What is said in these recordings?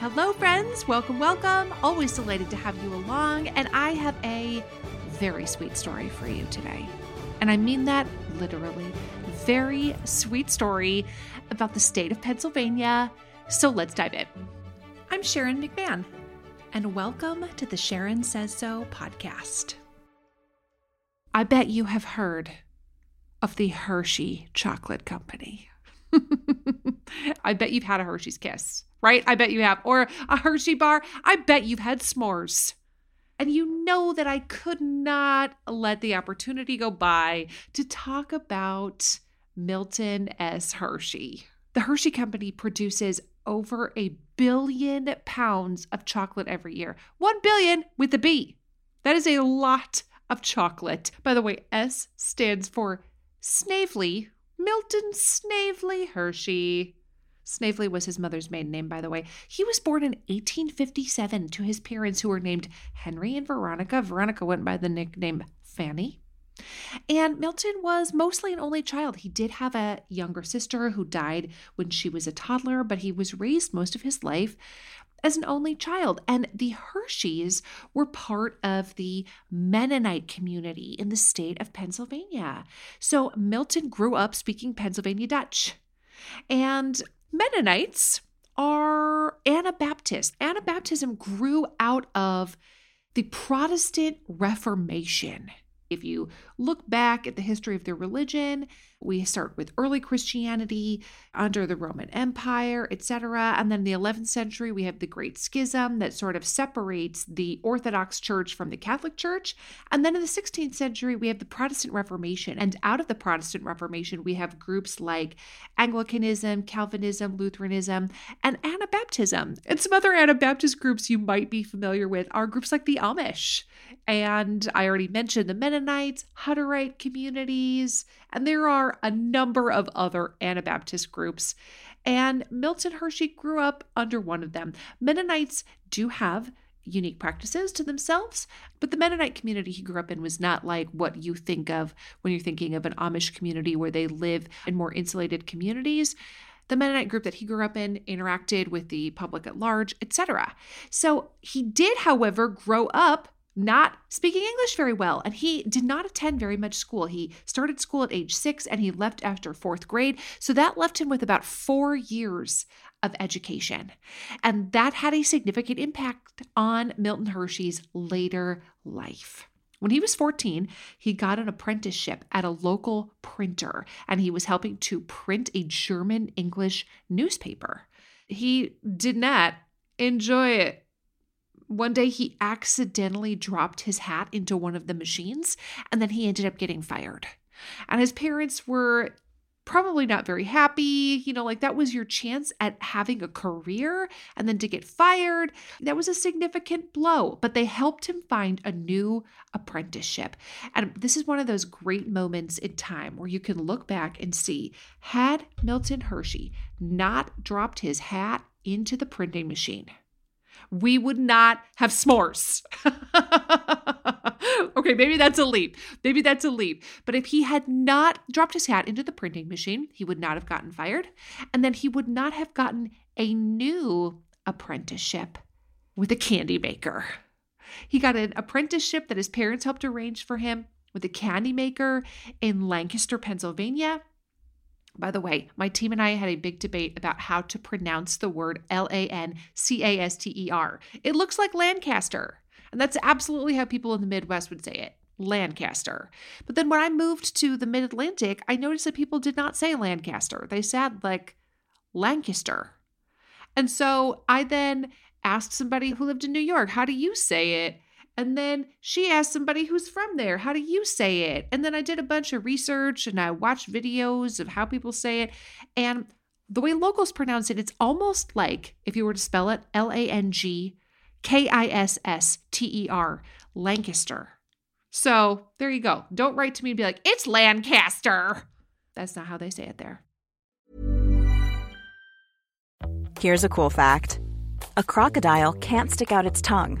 Hello, friends. Welcome, welcome. Always delighted to have you along. And I have a very sweet story for you today. And I mean that literally. Very sweet story about the state of Pennsylvania. So let's dive in. I'm Sharon McMahon, and welcome to the Sharon Says So podcast. I bet you have heard of the Hershey Chocolate Company. I bet you've had a Hershey's Kiss, right? I bet you have. Or a Hershey bar. I bet you've had s'mores. And you know that I could not let the opportunity go by to talk about Milton S. Hershey. The Hershey Company produces over a billion pounds of chocolate every year. One billion with a B. That is a lot of chocolate. By the way, S stands for Snavely, Milton Snavely Hershey. Snavely was his mother's maiden name, by the way. He was born in 1857 to his parents, who were named Henry and Veronica. Veronica went by the nickname Fanny. And Milton was mostly an only child. He did have a younger sister who died when she was a toddler, but he was raised most of his life as an only child. And the Hersheys were part of the Mennonite community in the state of Pennsylvania. So Milton grew up speaking Pennsylvania Dutch. And Mennonites are Anabaptists. Anabaptism grew out of the Protestant Reformation. If you look back at the history of their religion, we start with early Christianity under the Roman Empire, etc. And then in the 11th century, we have the Great Schism that sort of separates the Orthodox Church from the Catholic Church. And then in the 16th century, we have the Protestant Reformation. And out of the Protestant Reformation, we have groups like Anglicanism, Calvinism, Lutheranism, and Anabaptism. And some other Anabaptist groups you might be familiar with are groups like the Amish. And I already mentioned the Mennonites, Hutterite communities, and there are a number of other Anabaptist groups. And Milton Hershey grew up under one of them. Mennonites do have unique practices to themselves, but the Mennonite community he grew up in was not like what you think of when you're thinking of an Amish community where they live in more insulated communities the Mennonite group that he grew up in interacted with the public at large, etc. So he did, however, grow up not speaking English very well, and he did not attend very much school. He started school at age six and he left after fourth grade. So that left him with about four years of education. And that had a significant impact on Milton Hershey's later life. When he was 14, he got an apprenticeship at a local printer and he was helping to print a German English newspaper. He did not enjoy it one day he accidentally dropped his hat into one of the machines and then he ended up getting fired. And his parents were probably not very happy. You know, like that was your chance at having a career and then to get fired. That was a significant blow, but they helped him find a new apprenticeship. And this is one of those great moments in time where you can look back and see had Milton Hershey not dropped his hat into the printing machine we would not have s'mores. okay, maybe that's a leap. Maybe that's a leap. But if he had not dropped his hat into the printing machine, he would not have gotten fired. And then he would not have gotten a new apprenticeship with a candy maker. He got an apprenticeship that his parents helped arrange for him with a candy maker in Lancaster, Pennsylvania. By the way, my team and I had a big debate about how to pronounce the word L A N C A S T E R. It looks like Lancaster, and that's absolutely how people in the Midwest would say it. Lancaster. But then when I moved to the mid Atlantic, I noticed that people did not say Lancaster. They said like Lancaster. And so I then asked somebody who lived in New York, how do you say it? And then she asked somebody who's from there, how do you say it? And then I did a bunch of research and I watched videos of how people say it. And the way locals pronounce it, it's almost like if you were to spell it L A N G K I S S T E R, Lancaster. So there you go. Don't write to me and be like, it's Lancaster. That's not how they say it there. Here's a cool fact a crocodile can't stick out its tongue.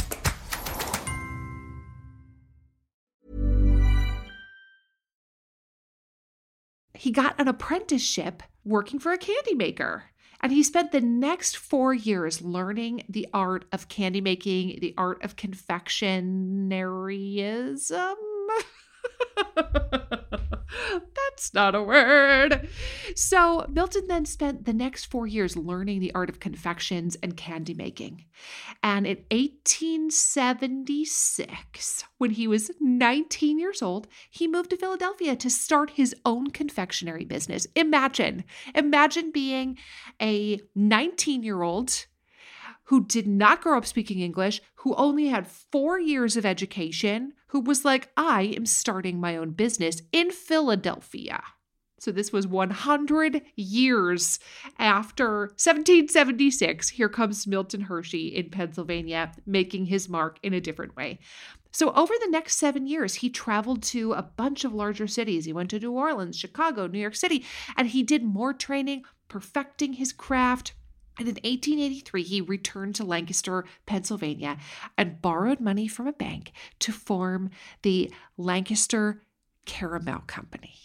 he got an apprenticeship working for a candy maker. And he spent the next four years learning the art of candy making, the art of confectionaryism. That's not a word. So, Milton then spent the next four years learning the art of confections and candy making. And in 1876, when he was 19 years old, he moved to Philadelphia to start his own confectionery business. Imagine, imagine being a 19 year old who did not grow up speaking English, who only had four years of education, who was like, I am starting my own business in Philadelphia. So this was 100 years after 1776. Here comes Milton Hershey in Pennsylvania, making his mark in a different way. So, over the next seven years, he traveled to a bunch of larger cities. He went to New Orleans, Chicago, New York City, and he did more training, perfecting his craft, and in 1883, he returned to Lancaster, Pennsylvania, and borrowed money from a bank to form the Lancaster Caramel Company.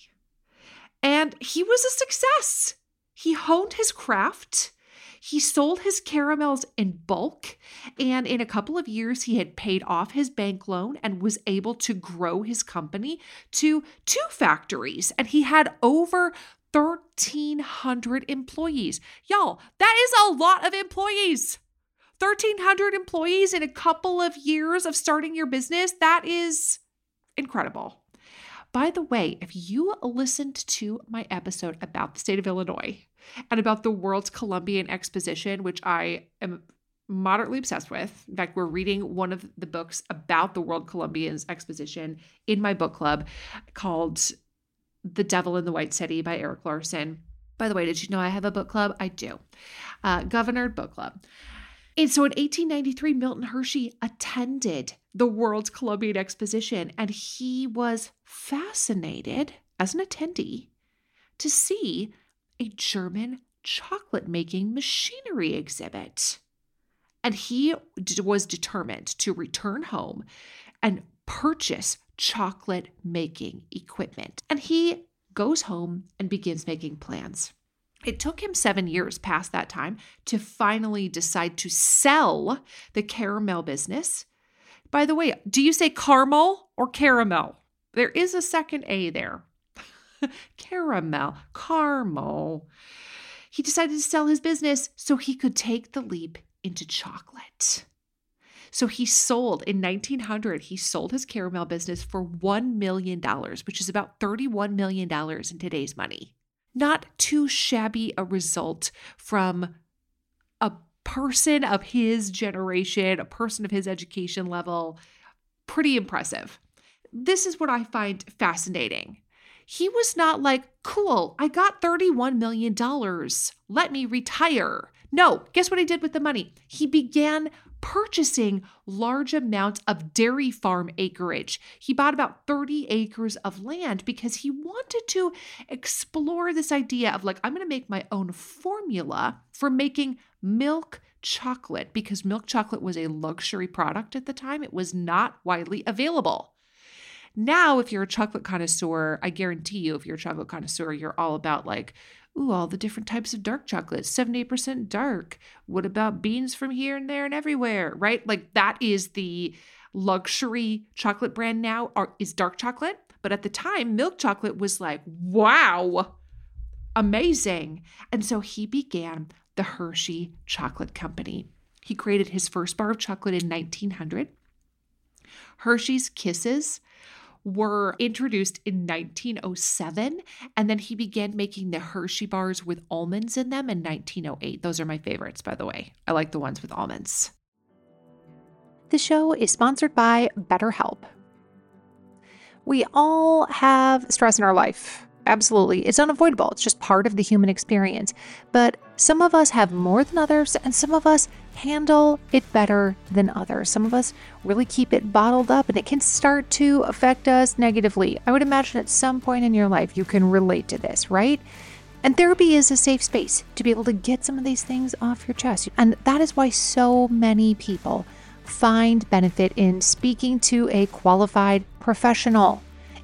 And he was a success. He honed his craft. He sold his caramels in bulk, and in a couple of years, he had paid off his bank loan and was able to grow his company to two factories. And he had over 1,300 employees. Y'all, that is a lot of employees. 1,300 employees in a couple of years of starting your business. That is incredible. By the way, if you listened to my episode about the state of Illinois and about the World's Columbian Exposition, which I am moderately obsessed with. In fact, we're reading one of the books about the World Columbian's Exposition in my book club called the Devil in the White City by Erik Larson. By the way, did you know I have a book club? I do. Uh, Governerd Book Club. And so in 1893, Milton Hershey attended the World's Columbian Exposition, and he was fascinated as an attendee to see a German chocolate making machinery exhibit. And he was determined to return home and purchase chocolate making equipment. And he goes home and begins making plans. It took him seven years past that time to finally decide to sell the caramel business. By the way, do you say caramel or caramel? There is a second A there. caramel, caramel. He decided to sell his business so he could take the leap into chocolate. So he sold in 1900, he sold his caramel business for $1 million, which is about $31 million in today's money. Not too shabby a result from a person of his generation, a person of his education level. Pretty impressive. This is what I find fascinating. he was not like, cool, I got $31 million. Let me retire. No, guess what he did with the money? He began purchasing large amounts of dairy farm acreage. He bought about 30 acres of land because he wanted to explore this idea of like, I'm going to make my own formula for making milk chocolate because milk chocolate was a luxury product at the time. It was not widely available. Now, if you're a chocolate connoisseur, I guarantee you, if you're a chocolate connoisseur, you're all about like, ooh, all the different types of dark chocolate, 78% dark. What about beans from here and there and everywhere, right? Like that is the luxury chocolate brand now are, is dark chocolate. But at the time, milk chocolate was like, wow, amazing. And so he began the Hershey Chocolate Company. He created his first bar of chocolate in 1900. Hershey's Kisses were introduced in 1907, and then he began making the Hershey bars with almonds in them in 1908. Those are my favorites, by the way. I like the ones with almonds. The show is sponsored by BetterHelp. We all have stress in our life. Absolutely. It's unavoidable. It's just part of the human experience. But some of us have more than others, and some of us handle it better than others. Some of us really keep it bottled up, and it can start to affect us negatively. I would imagine at some point in your life you can relate to this, right? And therapy is a safe space to be able to get some of these things off your chest. And that is why so many people find benefit in speaking to a qualified professional.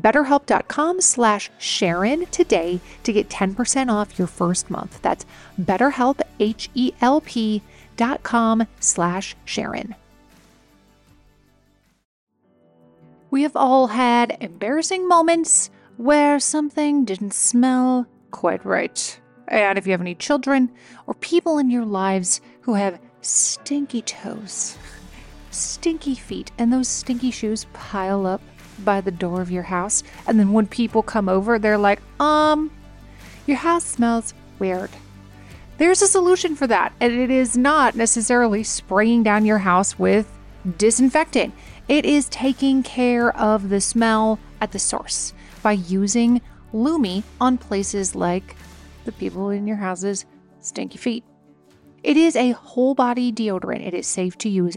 betterhelp.com slash Sharon today to get 10% off your first month. That's betterhelp, H-E-L-P dot com slash Sharon. We have all had embarrassing moments where something didn't smell quite right. And if you have any children or people in your lives who have stinky toes, stinky feet, and those stinky shoes pile up by the door of your house, and then when people come over, they're like, um, your house smells weird. There's a solution for that, and it is not necessarily spraying down your house with disinfectant. It is taking care of the smell at the source by using Lume on places like the people in your house's stinky feet. It is a whole body deodorant. It is safe to use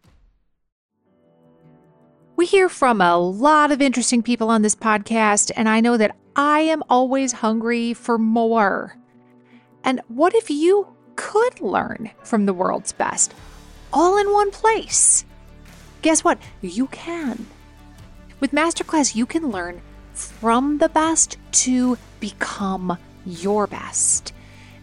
We hear from a lot of interesting people on this podcast, and I know that I am always hungry for more. And what if you could learn from the world's best all in one place? Guess what? You can. With Masterclass, you can learn from the best to become your best.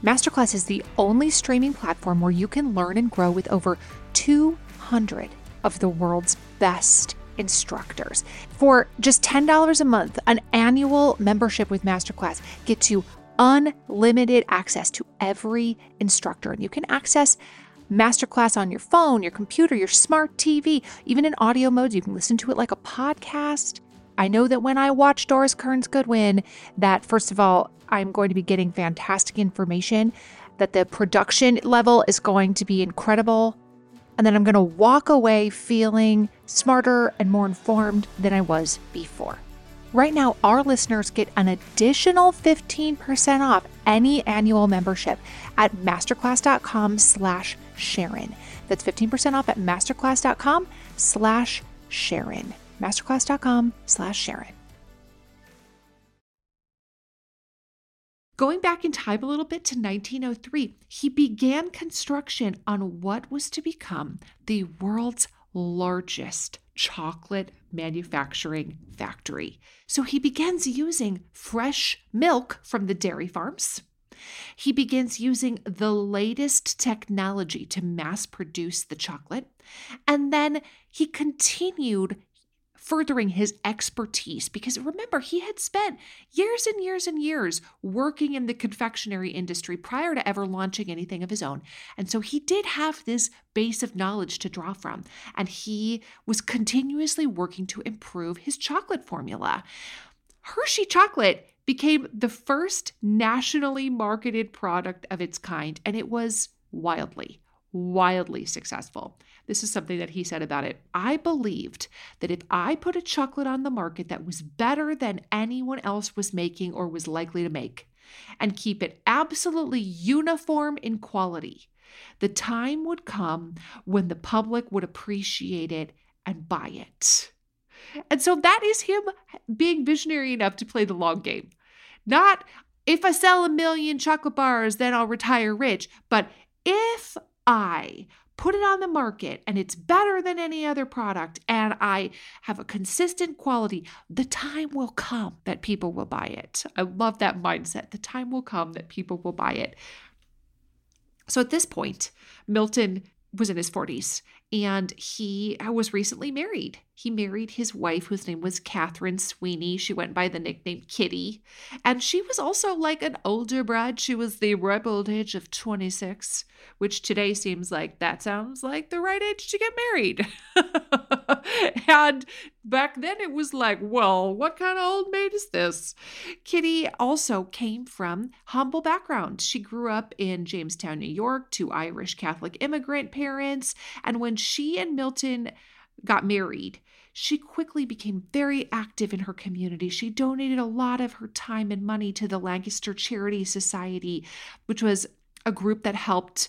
Masterclass is the only streaming platform where you can learn and grow with over 200 of the world's best instructors. For just $10 a month, an annual membership with Masterclass gets you unlimited access to every instructor. And you can access Masterclass on your phone, your computer, your smart TV, even in audio modes. You can listen to it like a podcast. I know that when I watch Doris Kearns Goodwin, that first of all, I'm going to be getting fantastic information, that the production level is going to be incredible, and then I'm going to walk away feeling smarter and more informed than I was before. Right now, our listeners get an additional 15% off any annual membership at masterclass.com slash Sharon. That's 15% off at masterclass.com slash Sharon. Masterclass.com slash Sharon. Going back in time a little bit to 1903, he began construction on what was to become the world's largest chocolate manufacturing factory. So he begins using fresh milk from the dairy farms. He begins using the latest technology to mass produce the chocolate. And then he continued furthering his expertise because remember, he had spent years and years and years working in the confectionery industry prior to ever launching anything of his own. And so he did have this base of knowledge to draw from, and he was continuously working to improve his chocolate formula. Hershey chocolate became the first nationally marketed product of its kind, and it was wildly, wildly successful. This is something that he said about it. I believed that if I put a chocolate on the market that was better than anyone else was making or was likely to make, and keep it absolutely uniform in quality, the time would come when the public would appreciate it and buy it. And so that is him being visionary enough to play the long game. Not if I sell a million chocolate bars, then I'll retire rich, but if I put it on the market and it's better than any other product and I have a consistent quality, the time will come that people will buy it. I love that mindset. The time will come that people will buy it. So at this point, Milton was in his 40s and he uh, was recently married. He married his wife, whose name was Catherine Sweeney. She went by the nickname Kitty. And she was also like an older bride. She was the ripe old age of 26, which today seems like that sounds like the right age to get married. and back then it was like, well, what kind of old maid is this? Kitty also came from humble background. She grew up in Jamestown, New York, to Irish Catholic immigrant parents. And when she and Milton got married, she quickly became very active in her community. She donated a lot of her time and money to the Lancaster Charity Society, which was a group that helped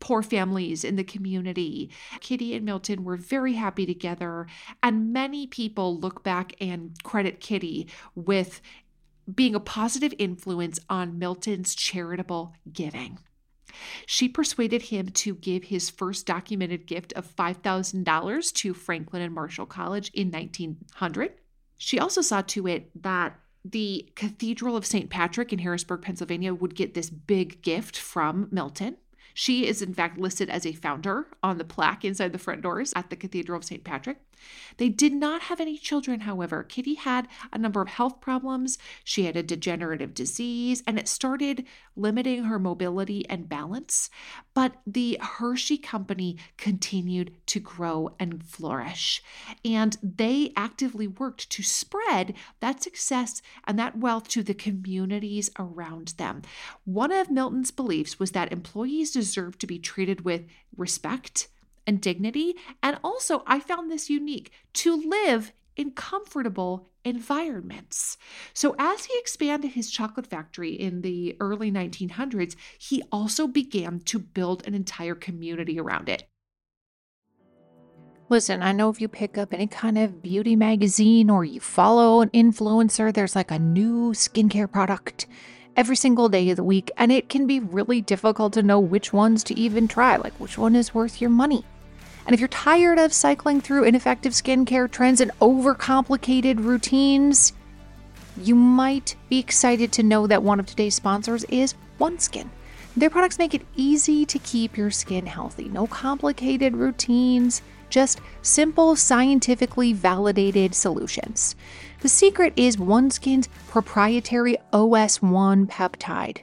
poor families in the community. Kitty and Milton were very happy together, and many people look back and credit Kitty with being a positive influence on Milton's charitable giving. She persuaded him to give his first documented gift of $5,000 to Franklin and Marshall College in 1900. She also saw to it that the Cathedral of St. Patrick in Harrisburg, Pennsylvania would get this big gift from Milton. She is, in fact, listed as a founder on the plaque inside the front doors at the Cathedral of St. Patrick. They did not have any children, however. Kitty had a number of health problems. She had a degenerative disease, and it started limiting her mobility and balance. But the Hershey Company continued to grow and flourish. And they actively worked to spread that success and that wealth to the communities around them. One of Milton's beliefs was that employees deserved to be treated with respect and dignity. And also, I found this unique to live in comfortable environments. So, as he expanded his chocolate factory in the early 1900s, he also began to build an entire community around it. Listen, I know if you pick up any kind of beauty magazine or you follow an influencer, there's like a new skincare product every single day of the week, and it can be really difficult to know which ones to even try, like which one is worth your money. And if you're tired of cycling through ineffective skincare trends and overcomplicated routines, you might be excited to know that one of today's sponsors is OneSkin. Their products make it easy to keep your skin healthy. No complicated routines, just simple, scientifically validated solutions. The secret is OneSkin's proprietary OS1 peptide.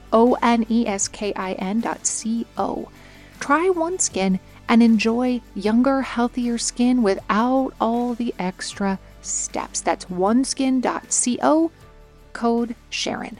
O N E S K I C O. Try OneSkin and enjoy younger, healthier skin without all the extra steps. That's oneskin.co, code Sharon.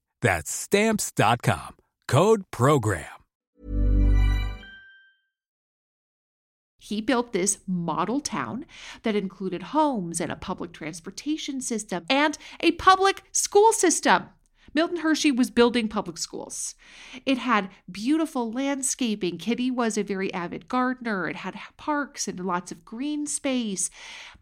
That's stamps.com. Code program. He built this model town that included homes and a public transportation system and a public school system. Milton Hershey was building public schools. It had beautiful landscaping. Kitty was a very avid gardener. It had parks and lots of green space.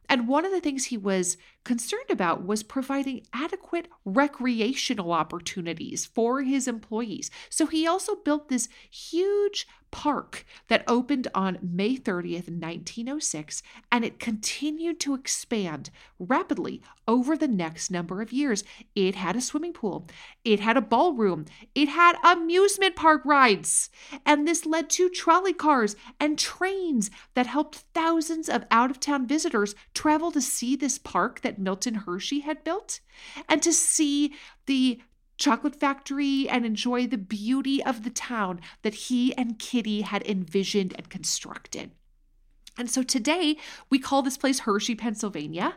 And one of the things he was concerned about was providing adequate recreational opportunities for his employees. So he also built this huge park that opened on May 30th, 1906, and it continued to expand rapidly over the next number of years. It had a swimming pool, it had a ballroom, it had amusement park rides, and this led to trolley cars and trains that helped thousands of out of town visitors travel to see this park that Milton Hershey had built and to see the chocolate factory and enjoy the beauty of the town that he and Kitty had envisioned and constructed. And so today we call this place Hershey, Pennsylvania,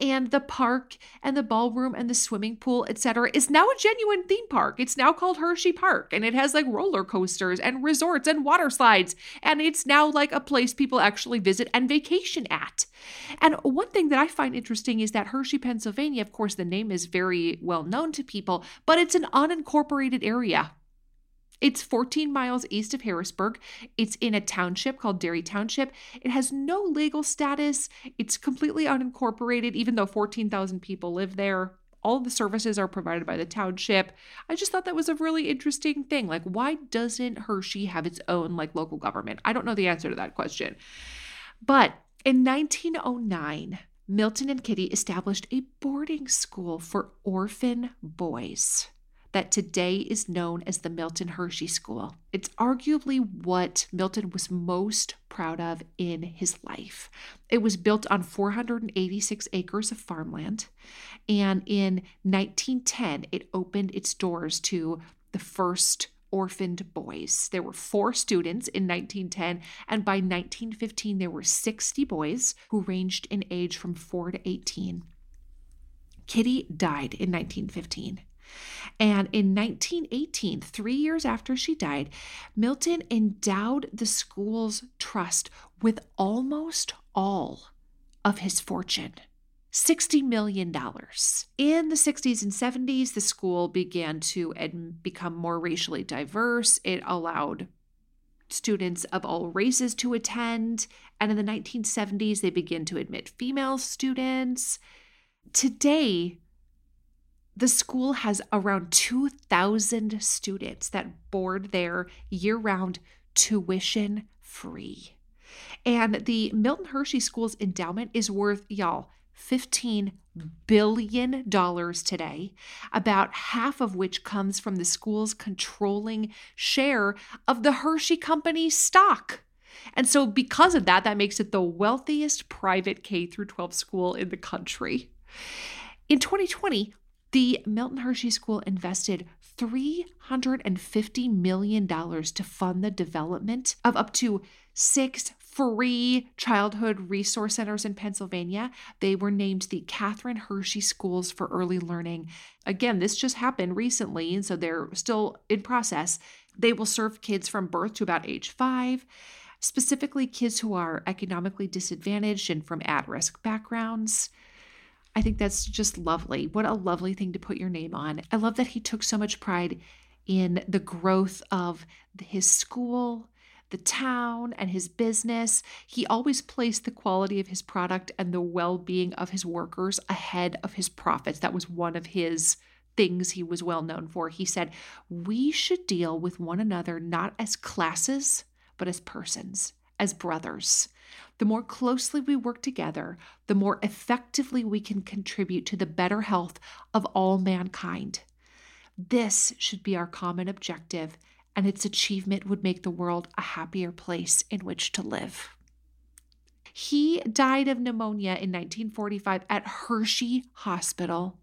and the park and the ballroom and the swimming pool, etc., is now a genuine theme park. It's now called Hershey Park, and it has like roller coasters and resorts and water slides, and it's now like a place people actually visit and vacation at. And one thing that I find interesting is that Hershey, Pennsylvania, of course, the name is very well known to people, but it's an unincorporated area. It's 14 miles east of Harrisburg. It's in a township called Derry Township. It has no legal status. It's completely unincorporated, even though 14,000 people live there. All the services are provided by the township. I just thought that was a really interesting thing. Like, why doesn't Hershey have its own like local government? I don't know the answer to that question. But in 1909, Milton and Kitty established a boarding school for orphan boys that today is known as the Milton Hershey School. It's arguably what Milton was most proud of in his life. It was built on 486 acres of farmland, and in 1910, it opened its doors to the first orphaned boys. There were four students in 1910, and by 1915, there were 60 boys who ranged in age from 4 to 18. Kitty died in 1915. And in 1918, three years after she died, Milton endowed the school's trust with almost all of his fortune. $60 million. In the 60s and 70s, the school began to ed- become more racially diverse. It allowed students of all races to attend. And in the 1970s, they began to admit female students. Today, the school has around 2,000 students that board there year round, tuition free. And the Milton Hershey School's endowment is worth, y'all, $15 billion today, about half of which comes from the school's controlling share of the Hershey Company stock. And so because of that, that makes it the wealthiest private K through 12 school in the country. In 2020, the Milton Hershey School invested $350 million to fund the development of up to six free childhood resource centers in Pennsylvania. They were named the Catherine Hershey Schools for Early Learning. Again, this just happened recently, and so they're still in process. They will serve kids from birth to about age five, specifically kids who are economically disadvantaged and from at risk backgrounds. I think that's just lovely. What a lovely thing to put your name on. I love that he took so much pride in the growth of his school, the town, and his business. He always placed the quality of his product and the well being of his workers ahead of his profits. That was one of his things he was well known for. He said, We should deal with one another not as classes, but as persons, as brothers. The more closely we work together, the more effectively we can contribute to the better health of all mankind. This should be our common objective, and its achievement would make the world a happier place in which to live. He died of pneumonia in 1945 at Hershey Hospital.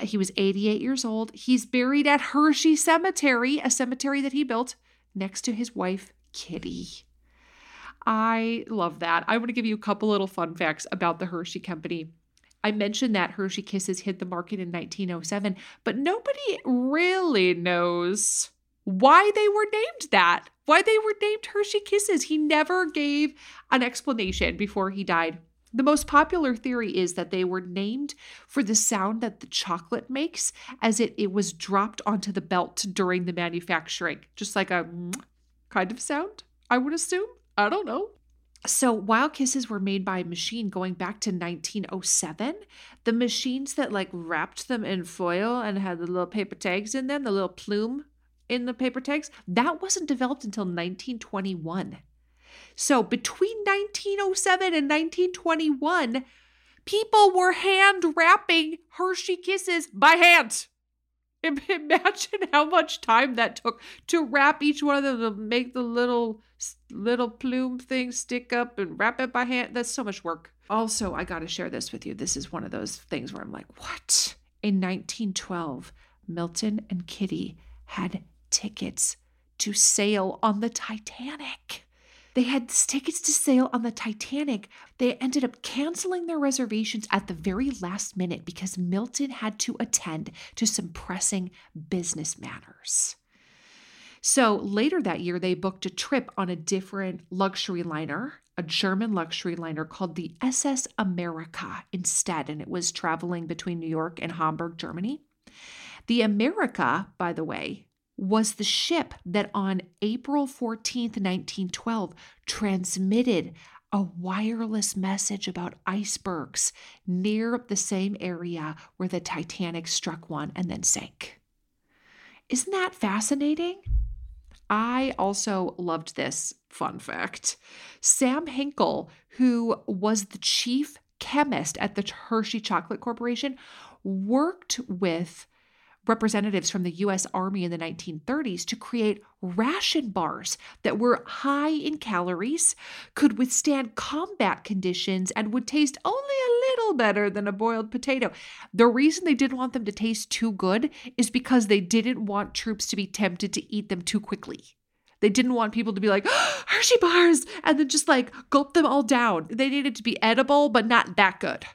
He was 88 years old. He's buried at Hershey Cemetery, a cemetery that he built next to his wife, Kitty. I love that. I want to give you a couple little fun facts about the Hershey Company. I mentioned that Hershey Kisses hit the market in 1907, but nobody really knows why they were named that, why they were named Hershey Kisses. He never gave an explanation before he died. The most popular theory is that they were named for the sound that the chocolate makes as it, it was dropped onto the belt during the manufacturing, just like a kind of sound, I would assume. I don't know. So, while kisses were made by a machine going back to 1907, the machines that like wrapped them in foil and had the little paper tags in them, the little plume in the paper tags, that wasn't developed until 1921. So, between 1907 and 1921, people were hand wrapping Hershey kisses by hand. Imagine how much time that took to wrap each one of them make the little little plume thing stick up and wrap it by hand. That's so much work. Also, I got to share this with you. This is one of those things where I'm like, what? In 1912, Milton and Kitty had tickets to sail on the Titanic. They had tickets to sail on the Titanic. They ended up canceling their reservations at the very last minute because Milton had to attend to some pressing business matters. So later that year, they booked a trip on a different luxury liner, a German luxury liner called the SS America instead, and it was traveling between New York and Hamburg, Germany. The America, by the way, was the ship that on April 14th, 1912, transmitted a wireless message about icebergs near the same area where the Titanic struck one and then sank. Isn't that fascinating? I also loved this fun fact. Sam Hinkle, who was the chief chemist at the Hershey Chocolate Corporation, worked with representatives from the US Army in the 1930s to create ration bars that were high in calories, could withstand combat conditions, and would taste only a little better than a boiled potato. The reason they didn't want them to taste too good is because they didn't want troops to be tempted to eat them too quickly. They didn't want people to be like, oh, Hershey bars, and then just like gulp them all down. They needed to be edible, but not that good.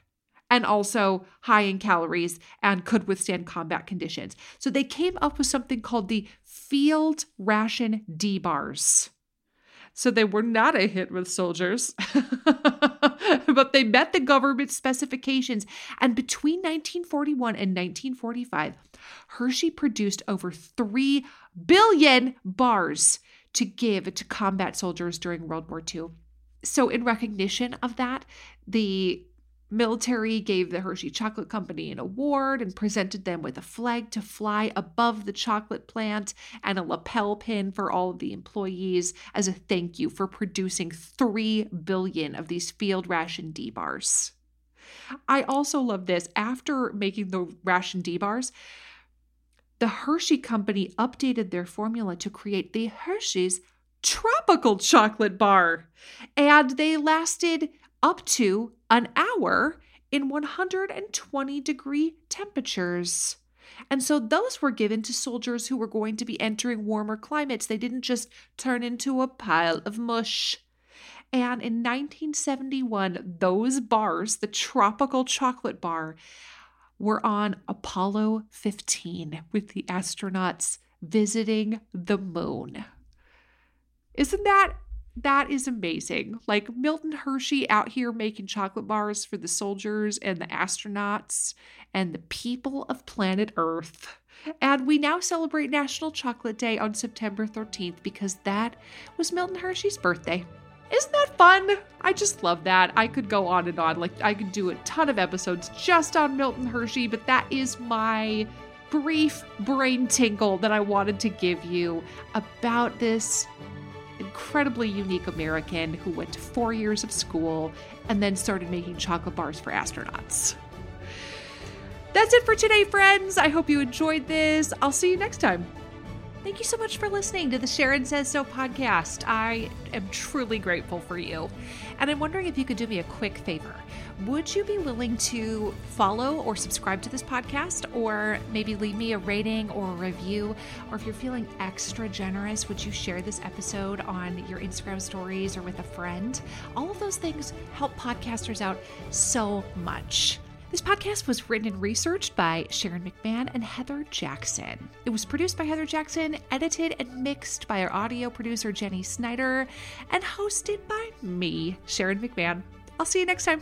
And also high in calories and could withstand combat conditions. So they came up with something called the Field Ration D bars. So they were not a hit with soldiers, but they met the government specifications. And between 1941 and 1945, Hershey produced over 3 billion bars to give to combat soldiers during World War II. So, in recognition of that, the military gave the Hershey Chocolate Company an award and presented them with a flag to fly above the chocolate plant and a lapel pin for all of the employees as a thank you for producing 3 billion of these field ration D bars. I also love this. After making the ration D bars, the Hershey Company updated their formula to create the Hershey's tropical chocolate bar. And they lasted up to an hour in 120 degree temperatures. And so those were given to soldiers who were going to be entering warmer climates. They didn't just turn into a pile of mush. And in 1971, those bars, the tropical chocolate bar, were on Apollo 15 with the astronauts visiting the moon. Isn't that that is amazing. Like Milton Hershey out here making chocolate bars for the soldiers and the astronauts and the people of planet Earth. And we now celebrate National Chocolate Day on September 13th because that was Milton Hershey's birthday. Isn't that fun? I just love that. I could go on and on. Like, I could do a ton of episodes just on Milton Hershey, but that is my brief brain tingle that I wanted to give you about this incredibly unique American who went to four years of school and then started making chocolate bars for astronauts. That's it for today, friends. I hope you enjoyed this. I'll see you next time. Thank you so much for listening to the Sharon Says So podcast. I am truly grateful for you. And I'm wondering if you could do me a quick favor. Would you be willing to follow or subscribe to this podcast, or maybe leave me a rating or a review? Or if you're feeling extra generous, would you share this episode on your Instagram stories or with a friend? All of those things help podcasters out so much. This podcast was written and researched by Sharon McMahon and Heather Jackson. It was produced by Heather Jackson, edited and mixed by our audio producer Jenny Snyder, and hosted by me, Sharon McMahon. I'll see you next time.